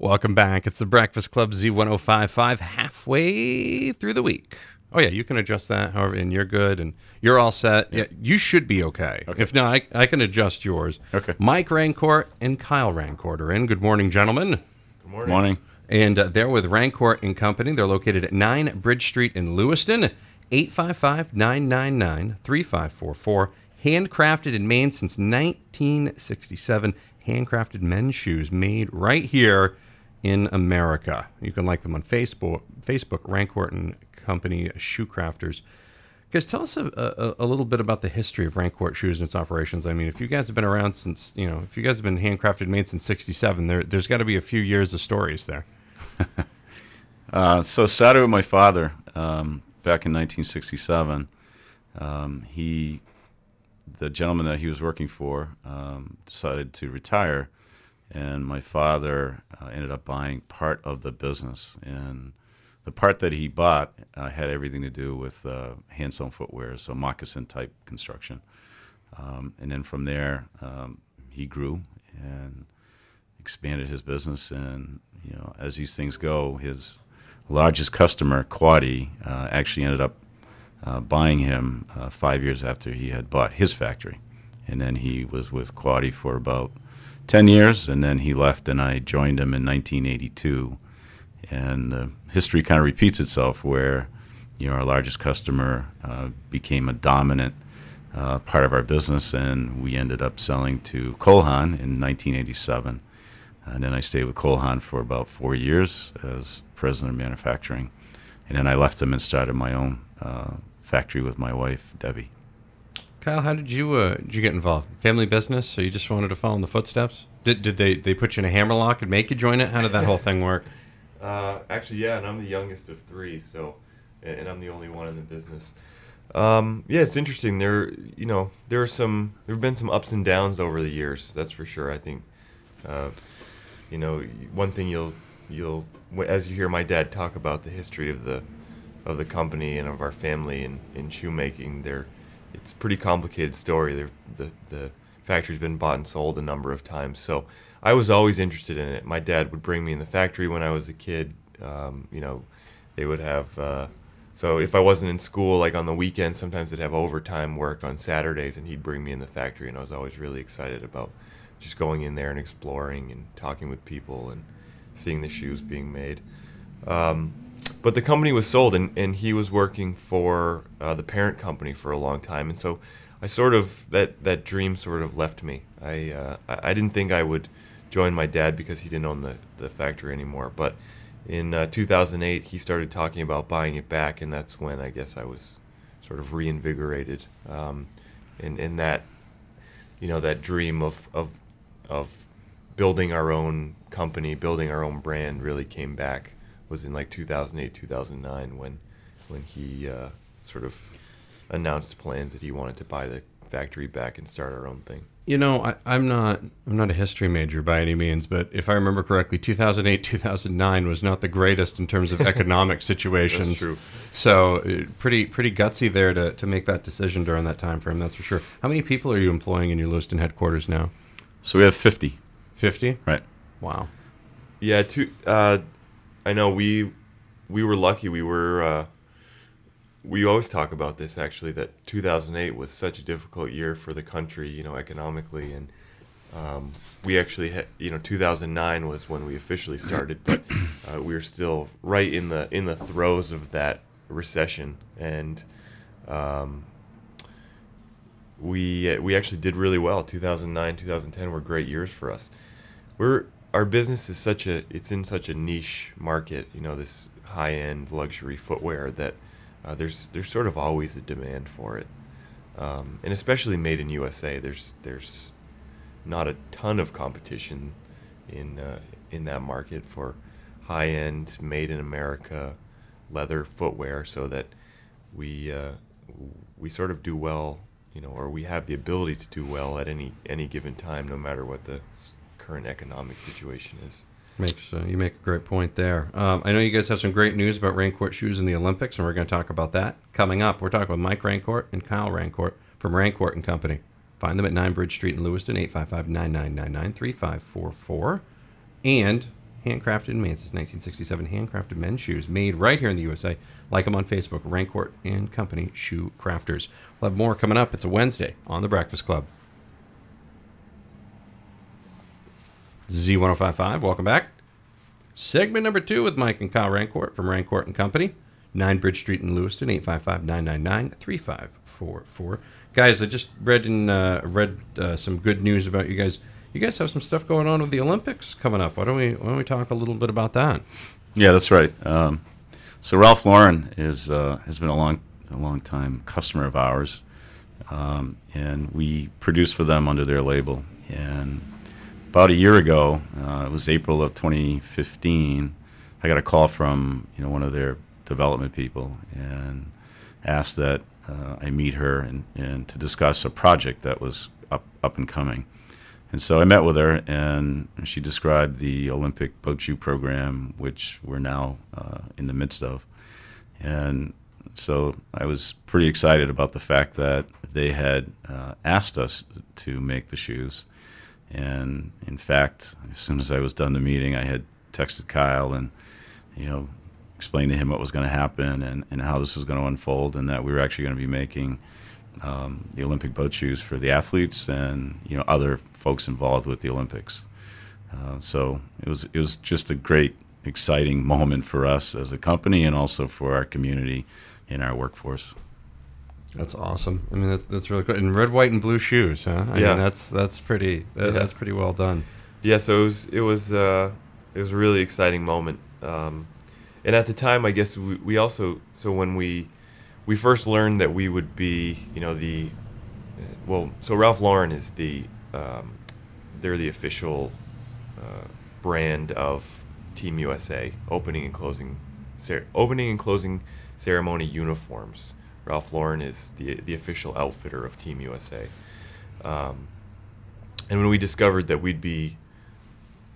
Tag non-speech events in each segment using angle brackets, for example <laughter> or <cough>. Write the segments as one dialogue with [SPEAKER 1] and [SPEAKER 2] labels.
[SPEAKER 1] Welcome back. It's the Breakfast Club Z1055 halfway through the week. Oh yeah, you can adjust that however, and you're good, and you're all set. Yeah, you should be okay. If not, I, I can adjust yours.
[SPEAKER 2] Okay.
[SPEAKER 1] Mike Rancourt and Kyle Rancourt are in. Good morning, gentlemen.
[SPEAKER 2] Good morning.
[SPEAKER 1] And uh, they're with Rancourt and Company. They're located at 9 Bridge Street in Lewiston. 855 999 3544. Handcrafted in Maine since 1967. Handcrafted men's shoes made right here in America. You can like them on Facebook, Facebook Rancourt and Company Shoe Crafters. Guys, tell us a, a, a little bit about the history of Rancourt Shoes and its operations. I mean, if you guys have been around since, you know, if you guys have been handcrafted made since 67, there, there's got to be a few years of stories there. <laughs>
[SPEAKER 2] Uh, so started with my father um, back in 1967. Um, he, the gentleman that he was working for, um, decided to retire, and my father uh, ended up buying part of the business. And the part that he bought uh, had everything to do with uh, hand sewn footwear, so moccasin type construction. Um, and then from there, um, he grew and expanded his business. And you know, as these things go, his largest customer, Quoddy, uh, actually ended up uh, buying him uh, five years after he had bought his factory. And then he was with Quoddy for about 10 years, and then he left, and I joined him in 1982. And the history kind of repeats itself where, you know, our largest customer uh, became a dominant uh, part of our business, and we ended up selling to Cole Haan in 1987. And then I stayed with Cole Haan for about four years as president of manufacturing. And then I left them and started my own uh, factory with my wife, Debbie.
[SPEAKER 1] Kyle, how did you uh, did you get involved? Family business, so you just wanted to follow in the footsteps? Did, did they they put you in a hammerlock and make you join it? How did that whole thing work? <laughs>
[SPEAKER 3] Uh, actually, yeah, and I'm the youngest of three, so, and I'm the only one in the business. Um, yeah, it's interesting. There, you know, there are some, there have been some ups and downs over the years. That's for sure. I think, uh, you know, one thing you'll, you'll, as you hear my dad talk about the history of the, of the company and of our family in, in shoemaking, there, it's a pretty complicated story. The, the factory's been bought and sold a number of times, so. I was always interested in it. My dad would bring me in the factory when I was a kid. Um, you know, they would have. Uh, so if I wasn't in school, like on the weekends, sometimes they'd have overtime work on Saturdays, and he'd bring me in the factory, and I was always really excited about just going in there and exploring and talking with people and seeing the shoes being made. Um, but the company was sold, and, and he was working for uh, the parent company for a long time, and so I sort of that that dream sort of left me. I uh, I didn't think I would join my dad because he didn't own the, the factory anymore. But in uh, 2008, he started talking about buying it back, and that's when I guess I was sort of reinvigorated. Um, and, and that, you know, that dream of, of, of building our own company, building our own brand really came back was in like 2008, 2009 when, when he uh, sort of announced plans that he wanted to buy the factory back and start our own thing.
[SPEAKER 1] You know, I, I'm not I'm not a history major by any means, but if I remember correctly, 2008 2009 was not the greatest in terms of <laughs> economic situations.
[SPEAKER 3] That's true.
[SPEAKER 1] So uh, pretty pretty gutsy there to, to make that decision during that time frame. That's for sure. How many people are you employing in your Lewiston headquarters now?
[SPEAKER 2] So we have 50.
[SPEAKER 1] 50.
[SPEAKER 2] Right.
[SPEAKER 1] Wow.
[SPEAKER 3] Yeah, Two. uh, I know we we were lucky. We were uh, we always talk about this actually that 2008 was such a difficult year for the country, you know, economically, and um, we actually had, you know, 2009 was when we officially started, but uh, we were still right in the in the throes of that recession, and um, we we actually did really well. 2009, 2010 were great years for us. We're our business is such a it's in such a niche market, you know, this high end luxury footwear that uh, there's there's sort of always a demand for it, um, and especially made in USA. There's there's not a ton of competition in uh, in that market for high end, made in America leather footwear, so that we uh, we sort of do well, you know, or we have the ability to do well at any any given time, no matter what the current economic situation is.
[SPEAKER 1] Makes uh, you make a great point there. Um, I know you guys have some great news about Rancourt shoes in the Olympics, and we're going to talk about that coming up. We're talking with Mike Rancourt and Kyle Rancourt from Rancourt and Company. Find them at 9 Bridge Street in Lewiston, 855-9999-3544. And handcrafted Maine since 1967, handcrafted men's shoes made right here in the USA. Like them on Facebook, Rancourt and Company Shoe Crafters. We'll have more coming up. It's a Wednesday on The Breakfast Club. Z1055, welcome back. Segment number two with Mike and Kyle Rancourt from Rancourt and Company, 9 Bridge Street in Lewiston, 855-999-3544. Guys, I just read in uh, read uh, some good news about you guys. You guys have some stuff going on with the Olympics coming up. Why don't we why don't we talk a little bit about that?
[SPEAKER 2] Yeah, that's right. Um, so Ralph Lauren is uh, has been a long a long time customer of ours, um, and we produce for them under their label. And about a year ago, uh, it was April of 2015. I got a call from you know one of their development people and asked that uh, I meet her and, and to discuss a project that was up up and coming. And so I met with her, and she described the Olympic boat shoe program, which we're now uh, in the midst of. And so I was pretty excited about the fact that they had uh, asked us to make the shoes. And in fact, as soon as I was done the meeting, I had texted Kyle and, you know, explained to him what was going to happen and, and how this was going to unfold, and that we were actually going to be making um, the Olympic boat shoes for the athletes and you know other folks involved with the Olympics. Uh, so it was it was just a great, exciting moment for us as a company and also for our community and our workforce.
[SPEAKER 1] That's awesome. I mean, that's that's really cool. And red, white, and blue shoes, huh? I
[SPEAKER 3] Yeah.
[SPEAKER 1] mean, that's that's pretty that,
[SPEAKER 3] Yeah.
[SPEAKER 1] that's pretty well done.
[SPEAKER 3] Yeah, so it was it was uh, it was a really exciting moment, um, and at the time, I guess we, we also so when we we first learned that we would be, you know, the well, so Ralph Lauren is the um, they're the official uh, brand of Team USA opening and closing cer- opening and closing ceremony uniforms. Ralph Lauren is the the official outfitter of Team USA. Um, and when we discovered that we'd be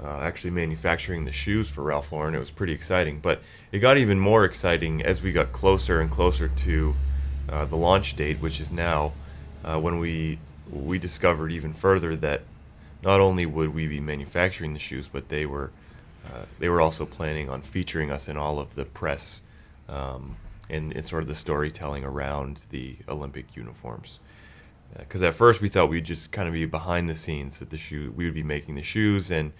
[SPEAKER 3] uh, actually manufacturing the shoes for Ralph Lauren, it was pretty exciting. But it got even more exciting as we got closer and closer to uh, the launch date, which is now, uh, when we we discovered even further that not only would we be manufacturing the shoes, but they were uh, they were also planning on featuring us in all of the press um, and, and sort of the storytelling around the Olympic uniforms because at first we thought we'd just kind of be behind the scenes that the shoe we would be making the shoes and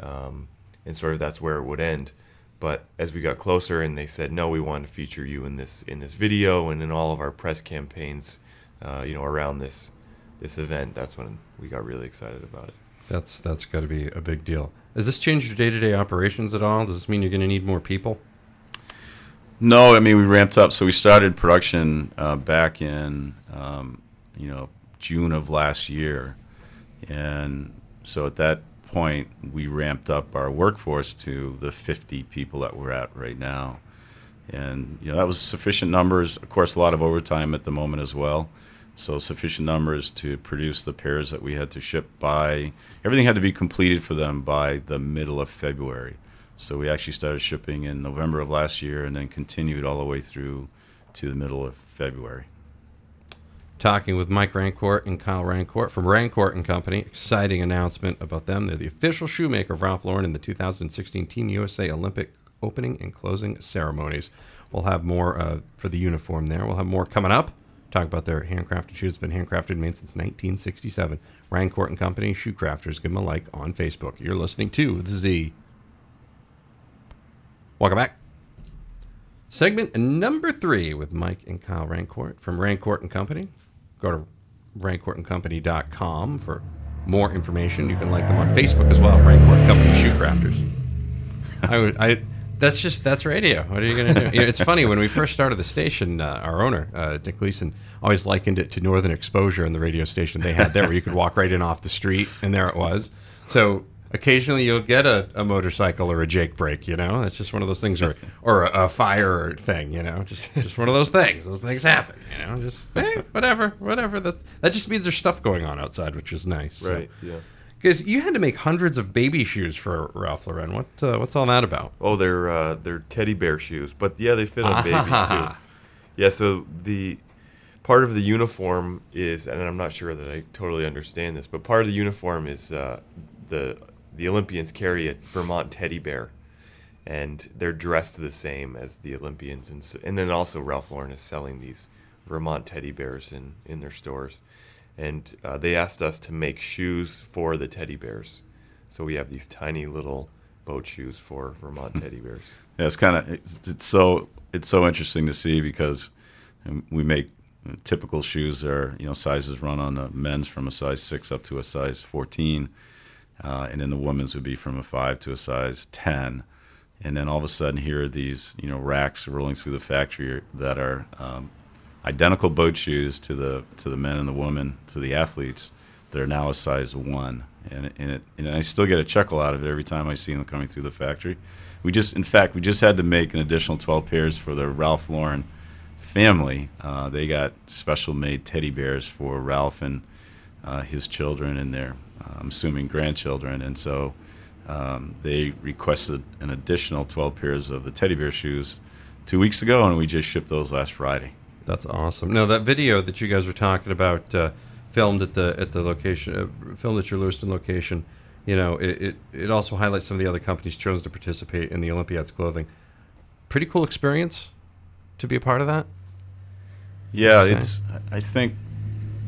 [SPEAKER 3] um, and sort of that's where it would end. But as we got closer and they said no, we want to feature you in this in this video and in all of our press campaigns, uh, you know, around this this event. That's when we got really excited about it.
[SPEAKER 1] That's that's got to be a big deal. Has this changed your day to day operations at all? Does this mean you're going to need more people?
[SPEAKER 2] No, I mean we ramped up. So we started production uh, back in um, you know June of last year, and so at that point we ramped up our workforce to the 50 people that we're at right now, and you know that was sufficient numbers. Of course, a lot of overtime at the moment as well. So sufficient numbers to produce the pairs that we had to ship by. Everything had to be completed for them by the middle of February. So we actually started shipping in November of last year and then continued all the way through to the middle of February.
[SPEAKER 1] Talking with Mike Rancourt and Kyle Rancourt from Rancourt and Company. Exciting announcement about them. They're the official shoemaker of Ralph Lauren in the 2016 Team USA Olympic opening and closing ceremonies. We'll have more uh, for the uniform there. We'll have more coming up. Talk about their handcrafted shoes. It's been handcrafted and made since 1967. Rancourt and Company, Shoe Crafters. Give them a like on Facebook. You're listening to The Z. Welcome back. Segment number three with Mike and Kyle Rancourt from Rancourt and Company. Go to rancourtandcompany.com for more information. You can like them on Facebook as well, Rancourt Company Shoe Crafters. <laughs> I, would- I, that's just that's radio. What are you going to do? It's funny when we first started the station. Uh, our owner, uh, Dick Gleason, always likened it to Northern Exposure in the radio station they had there, where you could walk right in off the street, and there it was. So occasionally you'll get a, a motorcycle or a Jake brake. You know, that's just one of those things, or <laughs> or a, a fire thing. You know, just just one of those things. Those things happen. You know, just eh, whatever, whatever. That that just means there's stuff going on outside, which is nice. So-
[SPEAKER 3] Right. Yeah.
[SPEAKER 1] Because you had to make hundreds of baby shoes for Ralph Lauren. What uh, what's all that about?
[SPEAKER 3] Oh, they're uh, they're teddy bear shoes, but yeah, they fit on <laughs> babies too. Yeah, so the part of the uniform is, and I'm not sure that I totally understand this, but part of the uniform is uh, the the Olympians carry a Vermont teddy bear, and they're dressed the same as the Olympians, and so, and then also Ralph Lauren is selling these Vermont teddy bears in in their stores, and uh, they asked us to make shoes for the teddy bears, so we have these tiny little boat shoes for Vermont teddy bears.
[SPEAKER 2] Yeah, it's kind of it's, it's so it's so interesting to see because um, we make typical shoes that are you know sizes run on the men's from a size six up to a size fourteen, uh, and then the women's would be from a five to a size ten, and then all of a sudden here are these you know racks rolling through the factory that are um, identical boat shoes to the to the men and the women to the athletes that are now a size one, and and, it, and I still get a chuckle out of it every time I see them coming through the factory. We just, in fact, we just had to make an additional 12 pairs for the Ralph Lauren family. Uh, they got special made teddy bears for Ralph and uh, his children and their, I'm assuming, grandchildren, and so. Um, they requested an additional 12 pairs of the teddy bear shoes two weeks ago, and we just shipped those last Friday.
[SPEAKER 1] That's awesome. Now that video that you guys were talking about, uh, filmed at the at the location, uh, filmed at your Lewiston location, you know, it, it it also highlights some of the other companies chosen to participate in the Olympiads clothing. Pretty cool experience to be a part of that.
[SPEAKER 2] Yeah, it's. I think.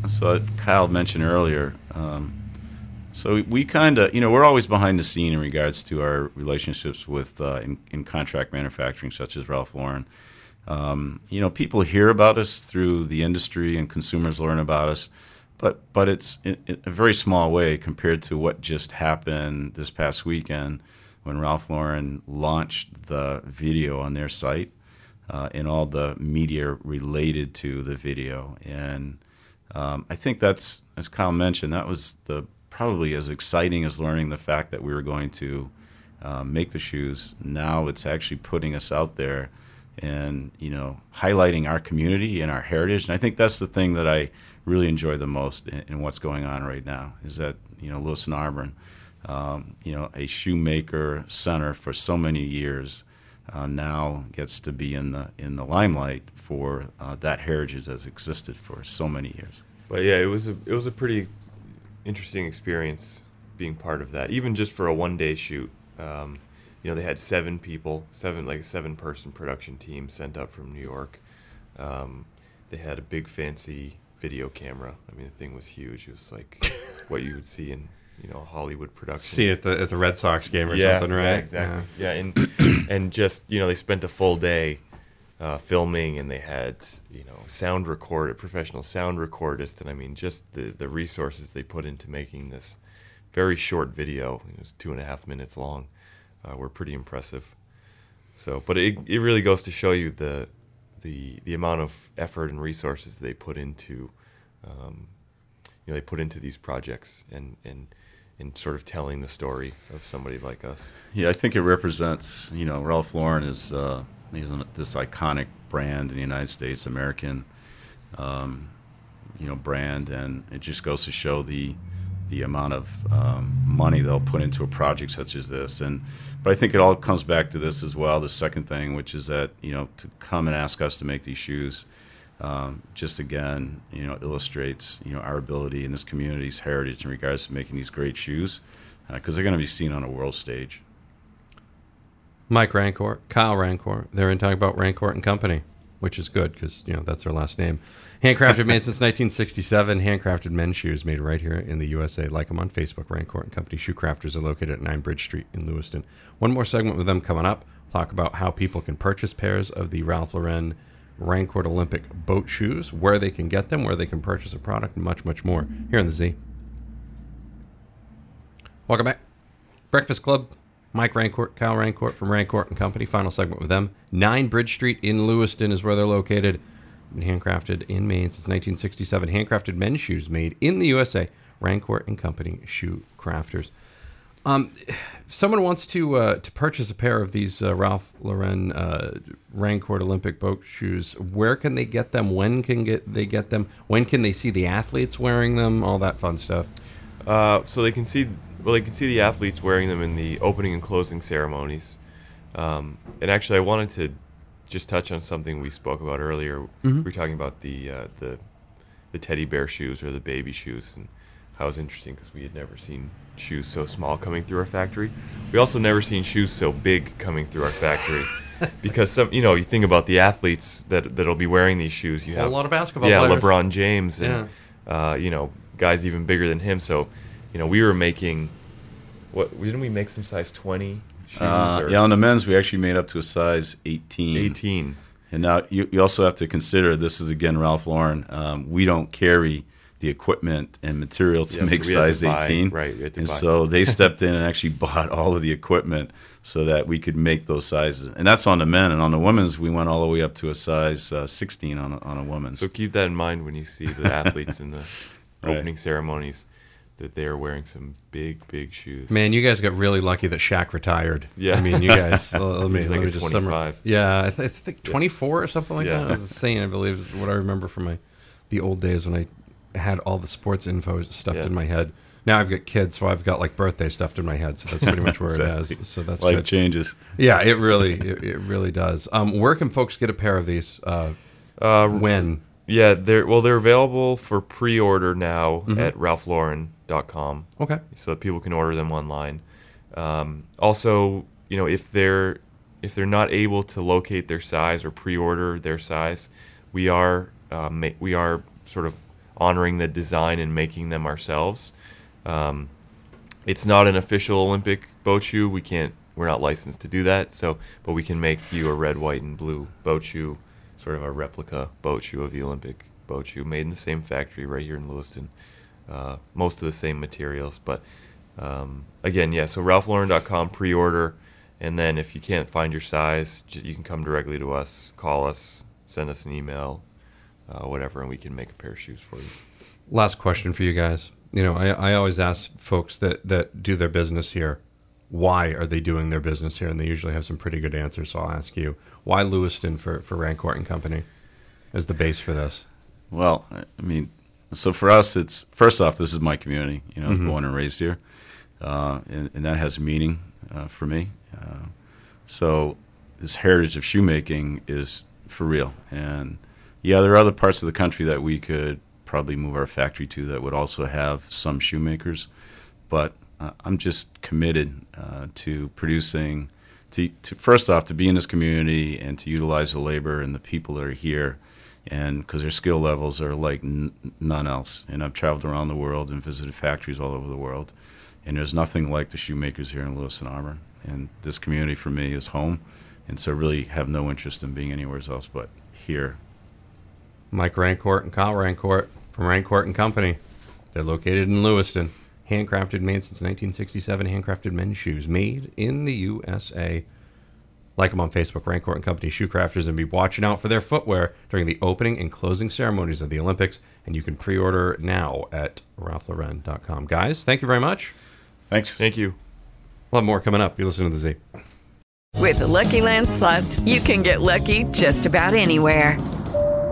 [SPEAKER 2] So Kyle mentioned earlier. Um, so we kind of, you know, we're always behind the scene in regards to our relationships with uh, in, in contract manufacturing, such as Ralph Lauren. Um, you know, people hear about us through the industry, and consumers learn about us, but but it's in, in a very small way compared to what just happened this past weekend when Ralph Lauren launched the video on their site uh, and all the media related to the video. And um, I think that's, as Kyle mentioned, that was the probably as exciting as learning the fact that we were going to uh, make the shoes. Now it's actually putting us out there and you know highlighting our community and our heritage. And I think that's the thing that I really enjoy the most in, in what's going on right now is that you know Lewiston Auburn, um, you know, a shoemaker center for so many years uh, now gets to be in the in the limelight for uh, that heritage that's existed for so many years.
[SPEAKER 3] But yeah, it was a it was a pretty interesting experience being part of that. Even just for a one day shoot, um, you know, they had seven people, seven like a seven person production team sent up from New York. Um, they had a big fancy video camera. I mean, the thing was huge. It was like <laughs> what you would see in you know a Hollywood production.
[SPEAKER 1] See at the at the Red Sox game or
[SPEAKER 3] yeah,
[SPEAKER 1] something, right?
[SPEAKER 3] Yeah, exactly. Yeah, and and just you know they spent a full day uh, filming, and they had you know sound record, a professional sound recordist, and I mean just the the resources they put into making this very short video. It was two and a half minutes long. Uh, were pretty impressive. So, but it it really goes to show you the the the amount of effort and resources they put into um, you know they put into these projects and and and sort of telling the story of somebody like us.
[SPEAKER 2] Yeah, I think it represents, you know, Ralph Lauren is uh, he's an- this iconic brand in the United States, American, um, you know, brand, and it just goes to show the the amount of um, money they'll put into a project such as this. And but I think it all comes back to this as well. The second thing, which is that you know, to come and ask us to make these shoes. Um, just again, you know, illustrates you know our ability in this community's heritage in regards to making these great shoes, because they're going to be seen on a world stage.
[SPEAKER 1] Mike Rancourt, Kyle Rancourt. They're in talking about Rancourt and Company, which is good because you know that's their last name. Handcrafted made since 1967. Handcrafted men's shoes made right here in the USA. Like them on Facebook. Rancourt and Company Shoe Crafters are located at 9 Bridge Street in Lewiston. One more segment with them coming up. Talk about how people can purchase pairs of the Ralph Lauren Rancourt Olympic boat shoes, where they can get them, where they can purchase a product, and much, much more here on the Z. Welcome back. Breakfast Club. Mike Rancourt, Kyle Rancourt from Rancourt and Company. Final segment with them. 9 Bridge Street in Lewiston is where they're located. And handcrafted in Maine since 1967. Handcrafted men's shoes made in the USA. Rancourt and Company shoe crafters. Um, if someone wants to uh, to purchase a pair of these uh, Ralph Lauren uh, Rancourt Olympic boat shoes, where can they get them? When can get they get them? When can they see the athletes wearing them? All that fun stuff.
[SPEAKER 3] Uh, so they can see well, they can see the athletes wearing them in the opening and closing ceremonies. Um, and actually, I wanted to just touch on something we spoke about earlier.
[SPEAKER 1] Mm-hmm.
[SPEAKER 3] We were talking about the uh, the the teddy bear shoes or the baby shoes, and how it was interesting because we had never seen shoes so small coming through our factory. We also never seen shoes so big coming through our factory. <laughs> because some, you know, you think about the athletes that that'll be wearing these shoes. You
[SPEAKER 1] Well,
[SPEAKER 3] have
[SPEAKER 1] a lot of basketball
[SPEAKER 3] Yeah,
[SPEAKER 1] players.
[SPEAKER 3] LeBron James and uh, you know guys even bigger than him. So, you know, we were making what didn't we make some size twenty
[SPEAKER 2] Uh,
[SPEAKER 3] or
[SPEAKER 2] yeah, on the men's, we actually made up to a size 18.
[SPEAKER 3] eighteen?
[SPEAKER 2] And now you, you also have to consider this is again Ralph Lauren. Um, we don't carry the equipment and material to
[SPEAKER 3] Yeah,
[SPEAKER 2] make
[SPEAKER 3] to
[SPEAKER 2] size
[SPEAKER 3] buy-
[SPEAKER 2] 18.
[SPEAKER 3] right, to
[SPEAKER 2] and
[SPEAKER 3] buy.
[SPEAKER 2] so they stepped in and actually <laughs> bought all of the equipment so that we could make those sizes. And that's on the men. And on the women's, we went all the way up to a size uh, 16 on a, on a woman's.
[SPEAKER 3] So keep that in mind when you see the athletes in the <laughs>
[SPEAKER 2] Right.
[SPEAKER 3] opening ceremonies that they are wearing some big, big shoes.
[SPEAKER 1] Man, you guys got really lucky that Shaq retired.
[SPEAKER 3] Yeah.
[SPEAKER 1] I mean, you guys. <laughs> let me,
[SPEAKER 3] He's
[SPEAKER 1] let
[SPEAKER 3] like
[SPEAKER 1] me just summar-
[SPEAKER 3] 25.
[SPEAKER 1] Yeah, I, th- I think 24 or something like
[SPEAKER 3] Yeah.
[SPEAKER 1] that. I was insane. I believe is what I remember from my the old days when I had all the sports info stuffed
[SPEAKER 3] Yeah.
[SPEAKER 1] in my head. Now I've got kids, so I've got like birthday stuffed in my head. So that's pretty much where it
[SPEAKER 2] Exactly.
[SPEAKER 1] is. So that's
[SPEAKER 2] Life
[SPEAKER 1] good.
[SPEAKER 2] changes.
[SPEAKER 1] Yeah, it really, it, it really does. Um, where can folks get a pair of these? Uh,
[SPEAKER 3] Uh,
[SPEAKER 1] when?
[SPEAKER 3] yeah, they're well, they're available for pre-order now
[SPEAKER 1] Mm-hmm.
[SPEAKER 3] at ralphlauren.com.
[SPEAKER 1] Okay.
[SPEAKER 3] so that people can order them online. Um, also, you know, if they're if they're not able to locate their size or pre-order their size, we are uh, ma- we are sort of honoring the design and making them ourselves. Um, it's not an official Olympic boat shoe. We can't. We're not licensed to do that. So, but we can make you a red, white, and blue boat shoe, sort of a replica boat shoe of the Olympic boat shoe, made in the same factory right here in Lewiston. Uh, most of the same materials, but um, again, yeah. So RalphLauren.com pre-order, and then if you can't find your size, you can come directly to us, call us, send us an email, uh, whatever, and we can make a pair of shoes for you.
[SPEAKER 1] Last question for you guys. You know, I, I always ask folks that, that do their business here, why are they doing their business here? And they usually have some pretty good answers. So I'll ask you, why Lewiston for, for Rancourt and Company as the base for this?
[SPEAKER 2] Well, I I mean, so for us, it's first off, this is my community. You know, I was born and raised here, uh, and, and that has meaning uh, for me. Uh, so this heritage of shoemaking is for real. And yeah, there are other parts of the country that we could probably move our factory to that would also have some shoemakers, but uh, I'm just committed uh, to producing. To, to first off, to be in this community and to utilize the labor and the people that are here, and because their skill levels are like n- none else. And I've traveled around the world and visited factories all over the world, and there's nothing like the shoemakers here in Lewiston Auburn. And this community for me is home, and so really have no interest in being anywhere else but here.
[SPEAKER 1] Mike Rancourt and Kyle Rancourt from Rancourt and Company. They're located in Lewiston. Handcrafted, made since 1967. Handcrafted men's shoes made in the USA. Like them on Facebook, Rancourt and Company Shoe Crafters, and be watching out for their footwear during the opening and closing ceremonies of the Olympics. And you can pre-order now at ralphlauren.com. Guys, thank you very much.
[SPEAKER 2] Thanks.
[SPEAKER 3] Thank you.
[SPEAKER 1] We'll have more coming up. You're listening to the Z.
[SPEAKER 4] With the Lucky Land slots, you can get lucky just about anywhere.